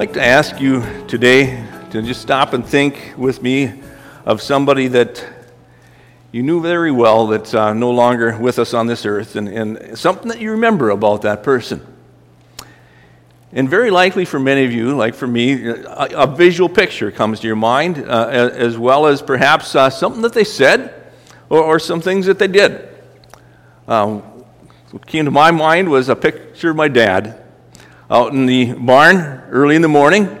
Like to ask you today to just stop and think with me of somebody that you knew very well that's uh, no longer with us on this earth, and, and something that you remember about that person. And very likely for many of you, like for me, a, a visual picture comes to your mind, uh, as well as perhaps uh, something that they said or, or, some things that they did. Um, what came to my mind was a picture of my dad out in the barn early in the morning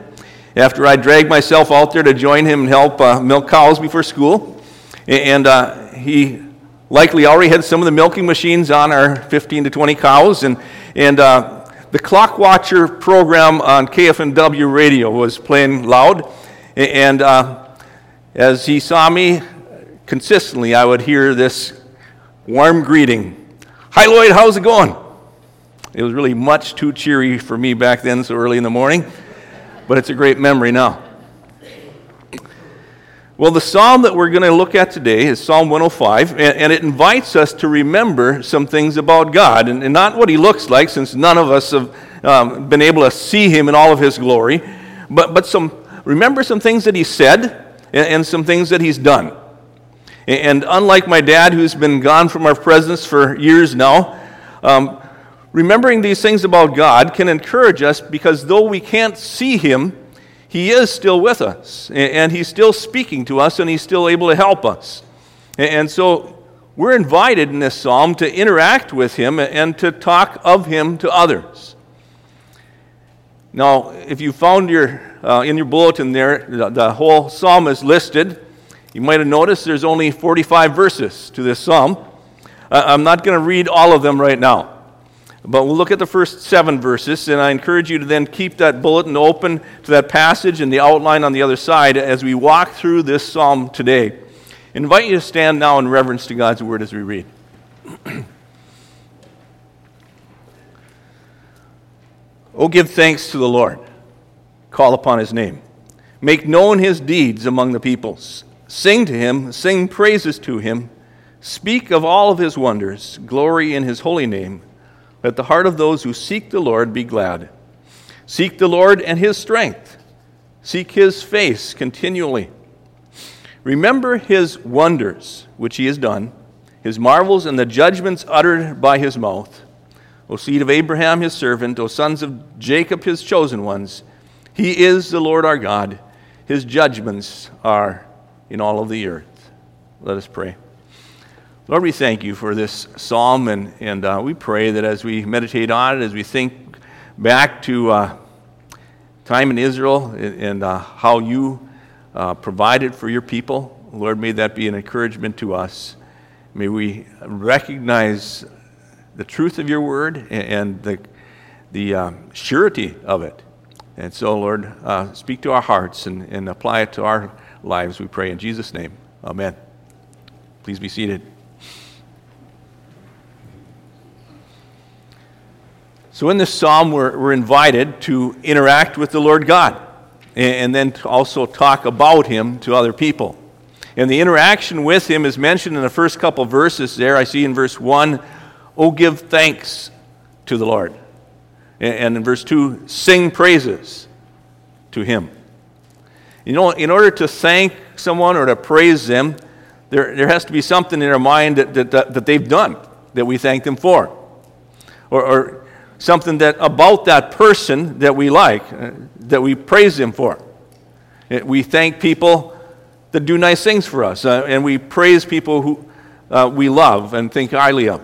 after I dragged myself out there to join him and help uh, milk cows before school. And uh, he likely already had some of the milking machines on our 15 to 20 cows. And, and uh, the Clock Watcher program on KFNW radio was playing loud. And uh, as he saw me consistently, I would hear this warm greeting Hi, Lloyd, how's it going? It was really much too cheery for me back then, so early in the morning, but it's a great memory now. Well, the psalm that we're going to look at today is Psalm 105, and, and it invites us to remember some things about God, and, and, not what He looks like, since none of us have um, been able to see Him in all of His glory, but, but some, remember some things that He said and, and some things that He's done. And, unlike my dad, who's been gone from our presence for years now, um, remembering these things about God can encourage us because though we can't see Him, He is still with us. And He's still speaking to us and He's still able to help us. And so we're invited in this psalm to interact with Him and to talk of Him to others. Now, if you found your, uh, in your bulletin there, the, the whole psalm is listed. You might have noticed there's only 45 verses to this psalm. I'm not going to read all of them right now. But we'll look at the first seven verses, and I encourage you to then keep that bulletin open to that passage and the outline on the other side as we walk through this psalm today. I invite you to stand now in reverence to God's word as we read. oh, give thanks to the Lord, call upon his name, make known his deeds among the peoples, sing to him, sing praises to him, speak of all of his wonders, glory in his holy name. Let the heart of those who seek the Lord be glad. Seek the Lord and his strength. Seek his face continually. Remember his wonders, which he has done, his marvels and the judgments uttered by his mouth. O seed of Abraham, his servant, O sons of Jacob, his chosen ones. He is the Lord our God. His judgments are in all of the earth. Let us pray. Lord, we thank you for this psalm, and, and uh, we pray that as we meditate on it, as we think back to uh, time in Israel and, and uh, how you uh, provided for your people, Lord, may that be an encouragement to us. May we recognize the truth of your word and the, the um, surety of it. And so, Lord, uh, speak to our hearts and, and apply it to our lives, we pray in Jesus' name. Amen. Please be seated. So, in this psalm, we're, we're invited to interact with the Lord God and, and then also talk about Him to other people. And the interaction with Him is mentioned in the first couple verses there. I see in verse 1, Oh, give thanks to the Lord. And, and in verse 2, sing praises to Him. You know, in order to thank someone or to praise them, there, there has to be something in our mind that, that, that, that they've done that we thank them for. Or, or something that about that person that we like, uh, that we praise him for. Uh, we thank people that do nice things for us, uh, and we praise people who uh, we love and think highly of.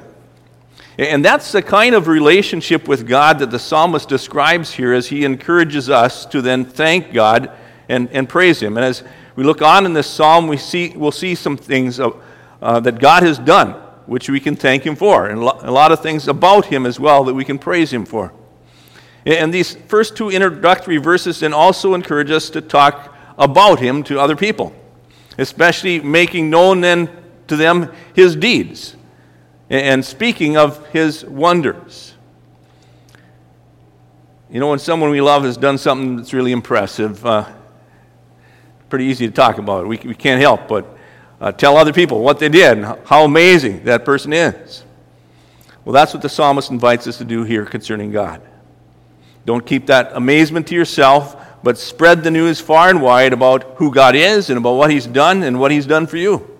And that's the kind of relationship with God that the psalmist describes here as he encourages us to then thank God and, and praise Him. And as we look on in this psalm, we see, we'll see some things uh, that God has done which we can thank Him for, and a lot of things about Him as well that we can praise Him for. And these first two introductory verses then also encourage us to talk about him to other people, especially making known then to them his deeds and speaking of his wonders. You know, when someone we love has done something that's really impressive, uh, pretty easy to talk about. We, we can't help but uh, tell other people what they did and how amazing that person is. Well, that's what the psalmist invites us to do here concerning God. Don't keep that amazement to yourself, but spread the news far and wide about who God is and about what He's done and what He's done for you.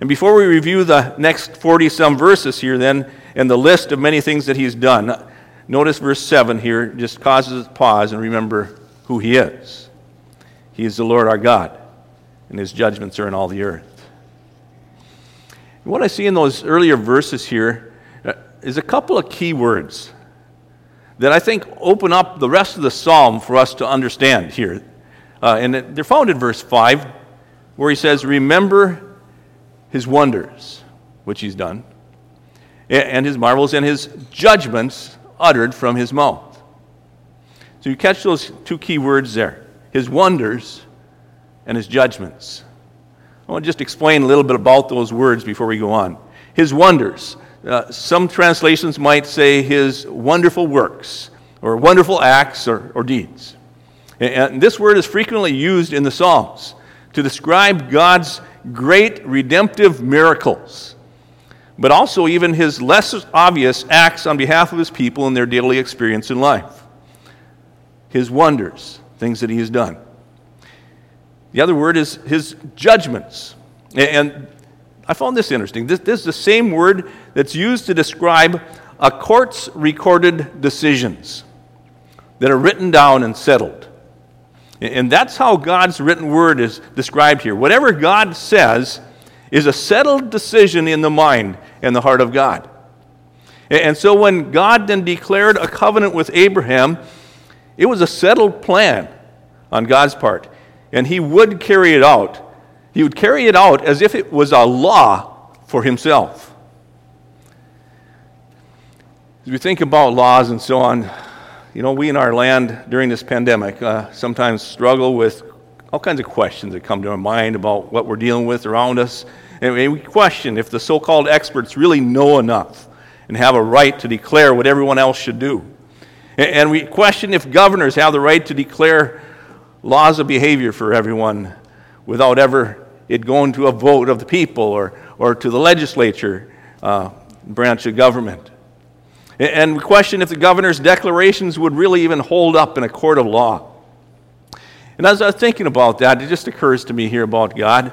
And before we review the next 40 some verses here, then, and the list of many things that He's done, notice verse 7 here just causes us pause and remember who He is. He is the Lord our God, and His judgments are in all the earth. what I see in those earlier verses here uh, a couple of key words that I think open up the rest of the psalm for us to understand here. Uh, and they're found in verse 5, where he says, Remember his wonders, which he's done, and his marvels and his judgments uttered from his mouth. So you catch those two key words there his wonders and his judgments. I want to just explain a little bit about those words before we go on. His wonders. Uh, some translations might say his wonderful works, or wonderful acts, or, or deeds. And, this word is frequently used in the Psalms to describe God's great redemptive miracles, but also even his less obvious acts on behalf of his people in their daily experience in life. His wonders, things that he has done. The other word is his judgments. And I found this interesting. This, this, is the same word that's used to describe a court's recorded decisions that are written down and settled. And that's how God's written word is described here. Whatever God says is a settled decision in the mind and the heart of God. And so when God then declared a covenant with Abraham, it was a settled plan on God's part. And he would carry it out he would carry it out as if it was a law for himself. As we think about laws and so on, you know, we in our land during this pandemic uh, sometimes struggle with all kinds of questions that come to our mind about what we're dealing with around us. And we question if the so called experts really know enough and have a right to declare what everyone else should do. And we question if governors have the right to declare laws of behavior for everyone without ever it going to a vote of the people or, or to the legislature uh, branch of government. And we question if the governor's declarations would really even hold up in a court of law. And as I was thinking about that, it just occurs to me here about God.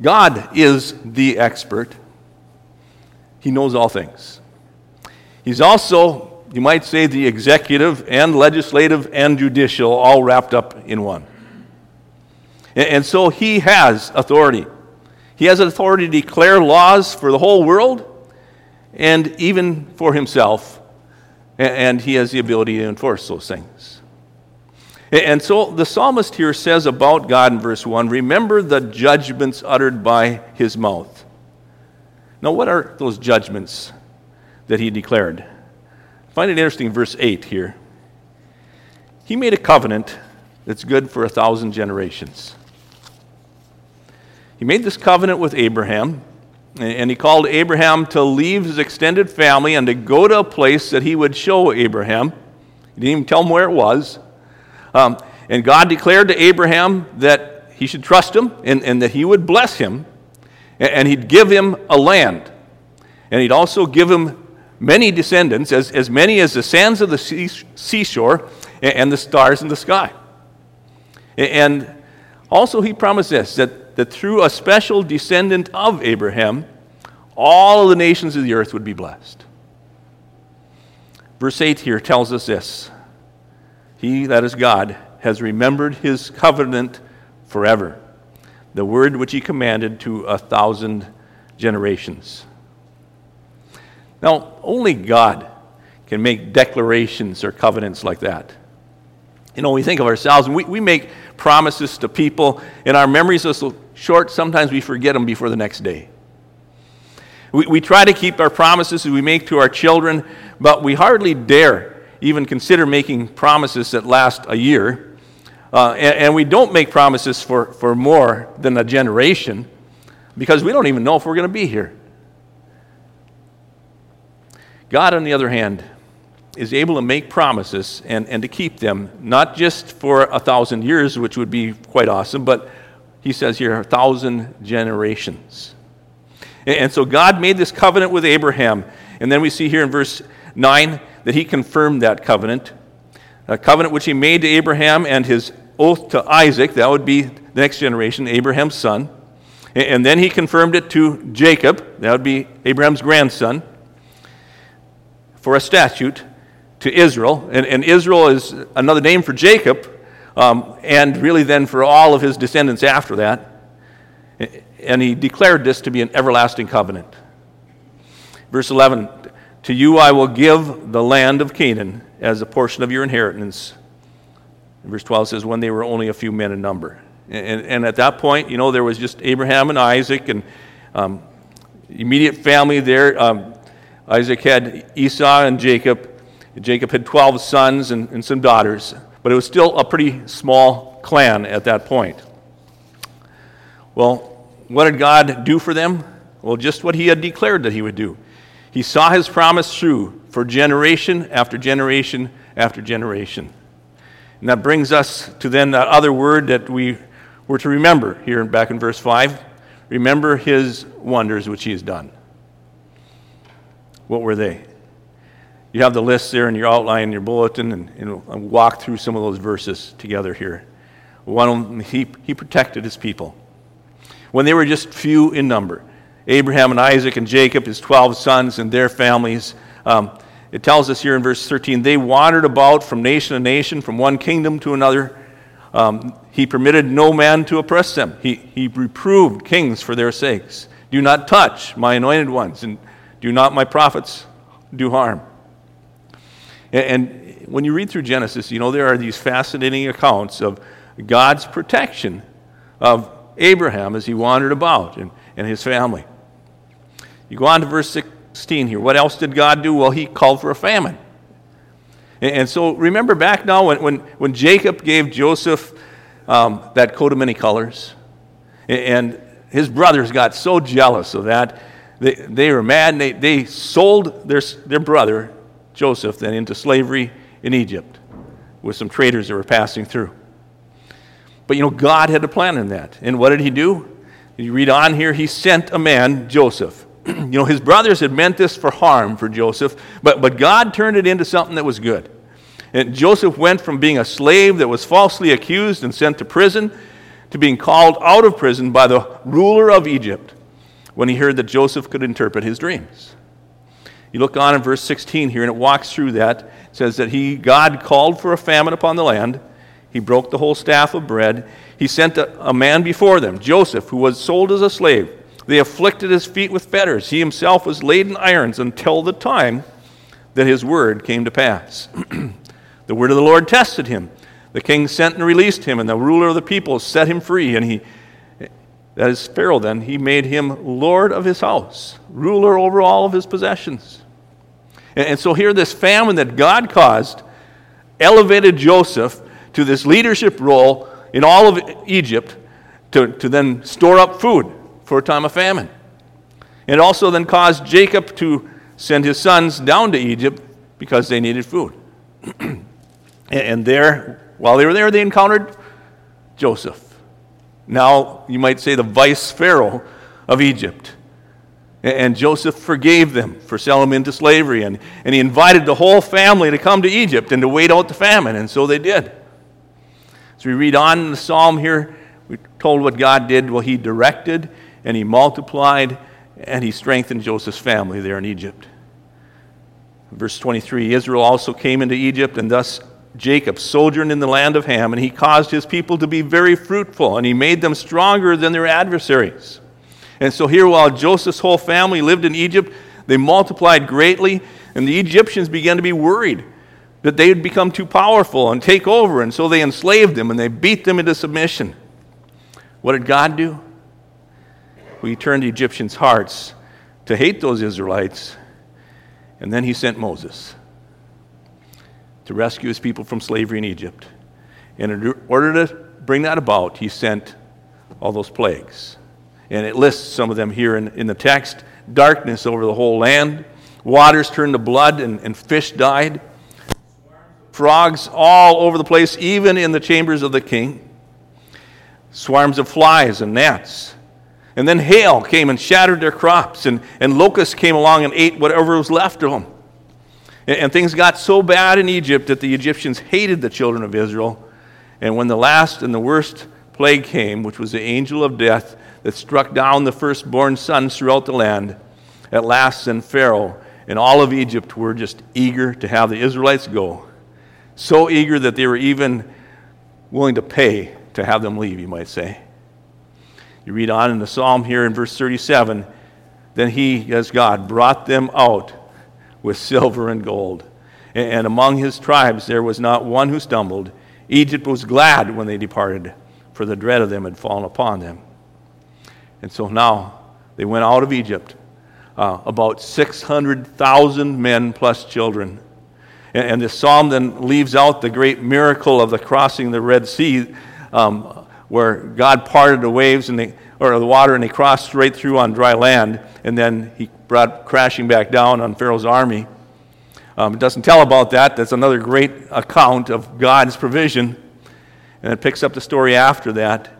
God is the expert, He knows all things. He's also, you might say, the executive and legislative and judicial all wrapped up in one. And so he has authority. He has authority to declare laws for the whole world and even for himself. And he has the ability to enforce those things. And so the psalmist here says about God in verse 1 Remember the judgments uttered by his mouth. Now, what are those judgments that he declared? Find it interesting, verse 8 here. He made a covenant that's good for a thousand generations. He made this covenant with Abraham, and he called Abraham to leave his extended family and to go to a place that he would show Abraham. He didn't even tell him where it was. Um, and God declared to Abraham that he should trust him and, and that he would bless him, and, and he'd give him a land. And he'd also give him many descendants, as, as many as the sands of the sea, seashore and, the stars in the sky. And also, he promised this that that through a special descendant of Abraham, all the nations of the earth would be blessed. Verse 8 here tells us this He, that is God, has remembered his covenant forever, the word which he commanded to a thousand generations. Now, only God can make declarations or covenants like that. You know, we think of ourselves and we, we make promises to people, and our memories are so short, sometimes we forget them before the next day. We, we try to keep our promises that we make to our children, but we hardly dare even consider making promises that last a year. Uh, and, and we don't make promises for, for more than a generation because we don't even know if we're going to be here. God, on the other hand, is able to make promises and, and to keep them, not just for a thousand years, which would be quite awesome, but he says here, a thousand generations. And, and so God made this covenant with Abraham. And then we see here in verse 9 that he confirmed that covenant, a covenant which he made to Abraham and his oath to Isaac, that would be the next generation, Abraham's son. And, and then he confirmed it to Jacob, that would be Abraham's grandson, for a statute to Israel. And, and Israel is another name for Jacob, um, and really then for all of his descendants after that. And he declared this to be an everlasting covenant. Verse 11 To you I will give the land of Canaan as a portion of your inheritance. Verse 12 says, When they were only a few men in number. And, and at that point, you know, there was just Abraham and Isaac and um, immediate family there. Um, Isaac had Esau and Jacob. Jacob had 12 sons and, and some daughters, but it was still a pretty small clan at that point. Well, what did God do for them? Well, just what he had declared that he would do. He saw his promise through for generation after generation after generation. And that brings us to then that other word that we were to remember here back in verse 5. Remember his wonders which he has done. What were they? You have the list there in your outline, in your bulletin, and, and we'll walk through some of those verses together here. One, he, he protected his people. When they were just few in number, Abraham and Isaac and Jacob, his 12 sons, and their families, um, it tells us here in verse 13, they wandered about from nation to nation, from one kingdom to another. Um, he permitted no man to oppress them. He, he reproved kings for their sakes. Do not touch my anointed ones, and do not my prophets do harm. And when you read through Genesis, you know there are these fascinating accounts of God's protection of Abraham as he wandered about and, and his family. You go on to verse 16 here. What else did God do? Well, he called for a famine. And, and so remember back now when, when, when Jacob gave Joseph um, that coat of many colors, and his brothers got so jealous of that, they, they were mad and they, they sold their, their brother Joseph then into slavery in Egypt with some traders that were passing through. But you know, God had a plan in that. And what did he do? You read on here, he sent a man, Joseph. you know, his brothers had meant this for harm for Joseph, but, but God turned it into something that was good. And Joseph went from being a slave that was falsely accused and sent to prison to being called out of prison by the ruler of Egypt when he heard that Joseph could interpret his dreams. You look on in verse 16 here, and it walks through that. It says that he, God called for a famine upon the land. He broke the whole staff of bread. He sent a, a man before them, Joseph, who was sold as a slave. They afflicted his feet with fetters. He himself was laid in irons until the time that his word came to pass. the word of the Lord tested him. The king sent and released him, and the ruler of the people set him free. And he, that is Pharaoh, then, he made him lord of his house, ruler over all of his possessions. And, so here, this famine that God caused elevated Joseph to this leadership role in all of Egypt to, to then store up food for a time of famine. It also then caused Jacob to send his sons down to Egypt because they needed food. and there, while they were there, they encountered Joseph. Now, you might say the vice Pharaoh of Egypt. And Joseph forgave them for selling them into slavery. And, and he invited the whole family to come to Egypt and to wait out the famine. And so they did. As we read on in the psalm here, we're told what God did. Well, he directed and he multiplied and he strengthened Joseph's family there in Egypt. Verse 23 Israel also came into Egypt, and thus Jacob sojourned in the land of Ham, and he caused his people to be very fruitful, and he made them stronger than their adversaries. And so, here, while Joseph's whole family lived in Egypt, they multiplied greatly, and the Egyptians began to be worried that they would become too powerful and take over. And so they enslaved them and they beat them into submission. What did God do? Well, he turned the Egyptians' hearts to hate those Israelites, and then he sent Moses. To rescue his people from slavery in Egypt. And in order to bring that about, he sent all those plagues. And it lists some of them here in, in the text darkness over the whole land, waters turned to blood, and, and fish died, frogs all over the place, even in the chambers of the king, swarms of flies and gnats. And then hail came and shattered their crops, and, and locusts came along and ate whatever was left of them. And, things got so bad in Egypt that the Egyptians hated the children of Israel. And when the last and the worst plague came, which was the angel of death that struck down the firstborn sons throughout the land, at last then Pharaoh and all of Egypt were just eager to have the Israelites go. So eager that they were even willing to pay to have them leave, you might say. You read on in the psalm here in verse 37 then he, as God, brought them out with silver and gold. And among his tribes there was not one who stumbled. Egypt was glad when they departed, for the dread of them had fallen upon them. And so now they went out of Egypt, uh, about 600,000 men plus children. And, and this psalm then leaves out the great miracle of the crossing the Red Sea um, where God parted the waves and they, or the water and they crossed straight through on dry land, and then he brought crashing back down on Pharaoh's army. Um, it doesn't tell about that. That's another great account of God's provision. And it picks up the story after that.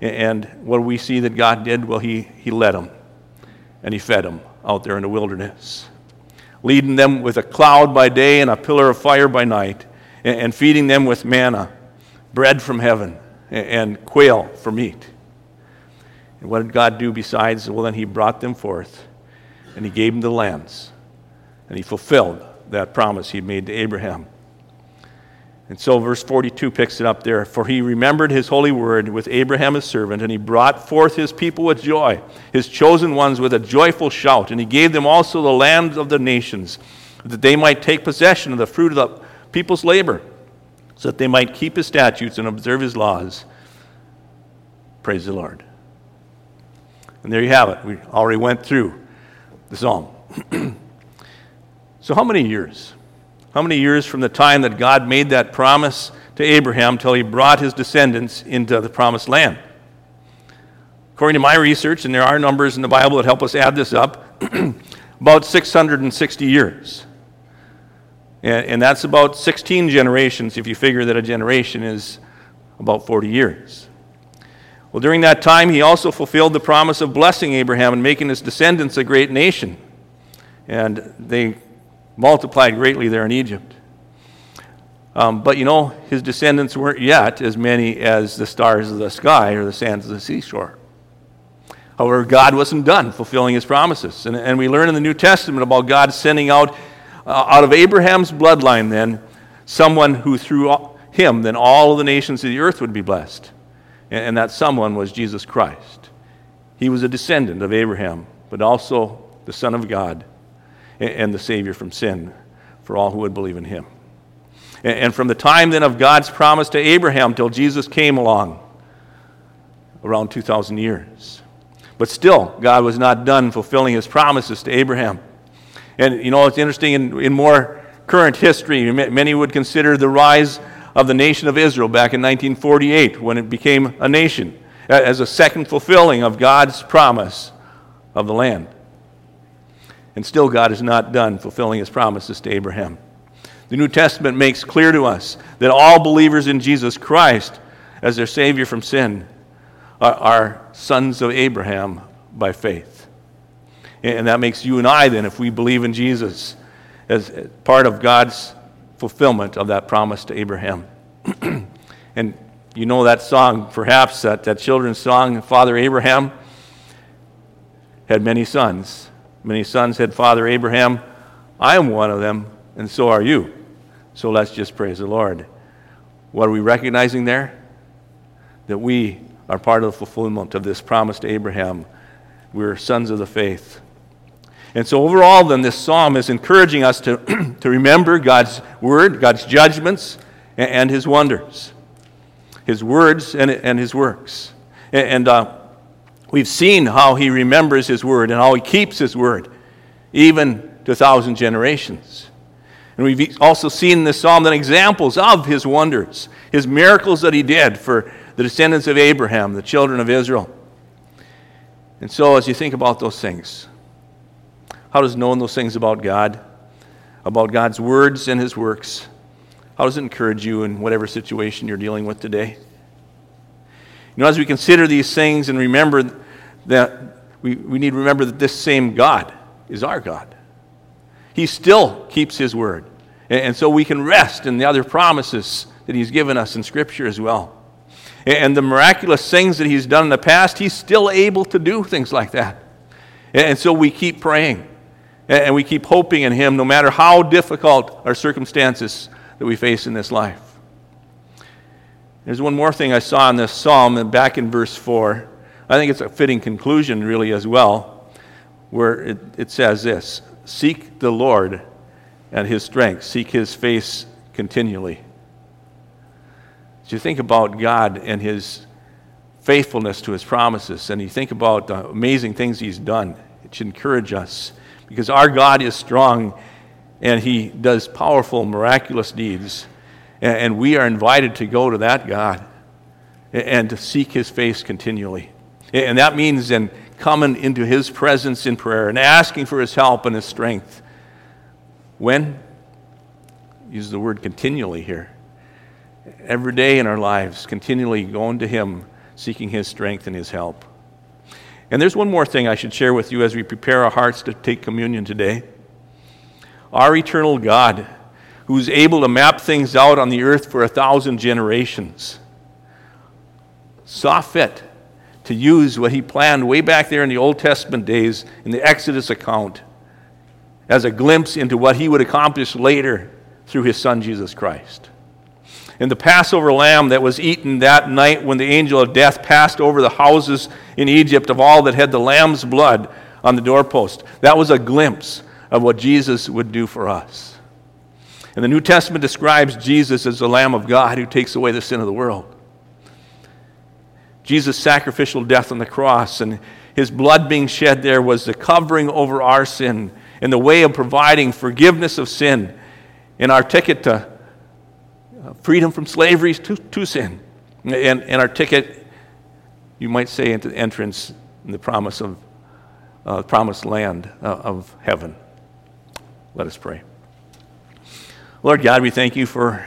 And what we see that God did? Well, he, he led them and he fed them out there in the wilderness, leading them with a cloud by day and a pillar of fire by night, and feeding them with manna, bread from heaven and quail for meat. And what did God do besides? Well, then He brought them forth and He gave them the lands. And He fulfilled that promise He made to Abraham. And so, verse 42 picks it up there. For he remembered his holy word with Abraham his servant, and he brought forth his people with joy, his chosen ones with a joyful shout. And he gave them also the land of the nations, that they might take possession of the fruit of the people's labor so that they might keep his statutes and observe his laws. Praise the Lord. And there you have it. We already went through the psalm. so, how many years? How many years from the time that God made that promise to Abraham till he brought his descendants into the promised land? According to my research, and there are numbers in the Bible that help us add this up, about 660 years. And, and that's about 16 generations if you figure that a generation is about 40 years. Well, during that time, he also fulfilled the promise of blessing Abraham and making his descendants a great nation. And they multiplied greatly there in Egypt. Um, but you know, his descendants weren't yet as many as the stars of the sky or the sands of the seashore. However, God wasn't done fulfilling his promises. And, and we learn in the New Testament about God sending out uh, out of Abraham's bloodline, then, someone who through him, then all of the nations of the earth would be blessed. And, that someone was Jesus Christ. He was a descendant of Abraham, but also the Son of God and, the Savior from sin for all who would believe in him. And, and from the time then of God's promise to Abraham till Jesus came along, around 2,000 years. But still, God was not done fulfilling his promises to Abraham. And you know, it's interesting in, in more current history, many would consider the rise of the nation of Israel back in 1948 when it became a nation as a second fulfilling of God's promise of the land. And still, God is not done fulfilling his promises to Abraham. The New Testament makes clear to us that all believers in Jesus Christ as their Savior from sin are, are sons of Abraham by faith. And that makes you and I, then, if we believe in Jesus, as part of God's fulfillment of that promise to Abraham. and you know that song, perhaps, that, that children's song, Father Abraham had many sons. Many sons had Father Abraham. I am one of them, and so are you. So let's just praise the Lord. What are we recognizing there? That we are part of the fulfillment of this promise to Abraham. We're sons of the faith. And so, overall, then, this psalm is encouraging us to, to remember God's word, God's judgments, and, and his wonders, his words and, and his works. And, and uh, we've seen how he remembers his word and how he keeps his word, even to a thousand generations. And we've also seen in this psalm then examples of his wonders, his miracles that he did for the descendants of Abraham, the children of Israel. And so, as you think about those things, how does knowing those things about God, about God's words and his works, how does it encourage you in whatever situation you're dealing with today? You know, as we consider these things and remember that we, we need to remember that this same God is our God. He still keeps His word. And, and so we can rest in the other promises that He's given us in Scripture as well. And, and the miraculous things that He's done in the past, He's still able to do things like that. And, and so we keep praying and we keep hoping in Him no matter how difficult our circumstances that we face in this life. There's one more thing I saw in this psalm, and back in verse 4. I think it's a fitting conclusion, really, as well, where it, it says this Seek the Lord and his strength, seek his face continually. As you think about God and his faithfulness to his promises, and you think about the amazing things he's done, it should encourage us because our God is strong and he does powerful, miraculous deeds. And we are invited to go to that God and to seek his face continually. And that means then coming into his presence in prayer and asking for his help and his strength. When? Use the word continually here. Every day in our lives, continually going to him, seeking his strength and his help. And there's one more thing I should share with you as we prepare our hearts to take communion today. Our eternal God, who's able to map things out on the earth for a thousand generations, saw fit to use what he planned way back there in the Old Testament days in the Exodus account as a glimpse into what he would accomplish later through his son Jesus Christ. And the Passover lamb that was eaten that night when the angel of death passed over the houses in Egypt of all that had the lamb's blood on the doorpost, that was a glimpse of what Jesus would do for us. And the New Testament describes Jesus as the Lamb of God who takes away the sin of the world. Jesus' sacrificial death on the cross and his blood being shed there was the covering over our sin and the way of providing forgiveness of sin and our ticket to freedom from slavery to, to sin and, and our ticket, you might say, into the entrance in the promise of uh, promised land uh, of heaven. Let us pray. Lord God, we thank you for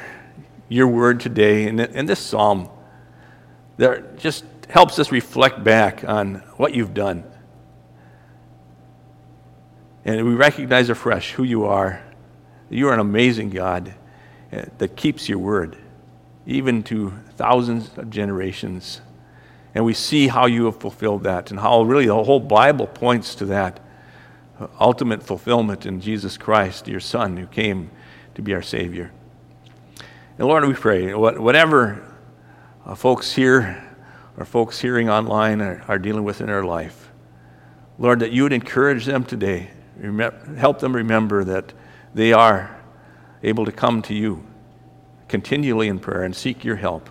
your word today and, and this psalm that just helps us reflect back on what you've done. And we recognize afresh who you are. You are an amazing God that keeps your word, even to thousands of generations. And we see how you have fulfilled that and how really the whole Bible points to that uh, ultimate fulfillment in Jesus Christ, your Son, who came to be our Savior. And Lord, we pray, whatever uh, folks here or folks hearing online are dealing with in their life, Lord, that you would encourage them today. help them remember that they are able to come to you continually in prayer and seek your help.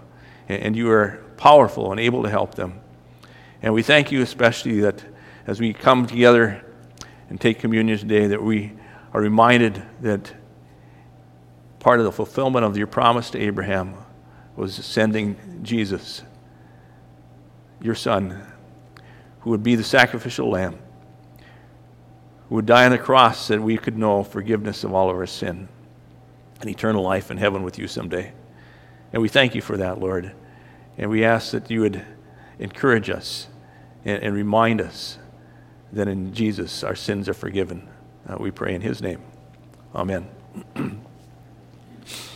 And you are powerful and able to help them. And we thank you especially that as we come together and take communion today, that we are reminded that part of the fulfillment of your promise to Abraham was sending Jesus, your son, who would be the sacrificial lamb, who would die on the cross that we could know forgiveness of all of our sin and eternal life in heaven with you someday. And we thank you for that, Lord. And we ask that you would encourage us and, and remind us that in Jesus our sins are forgiven. Uh, we pray in his name. Amen.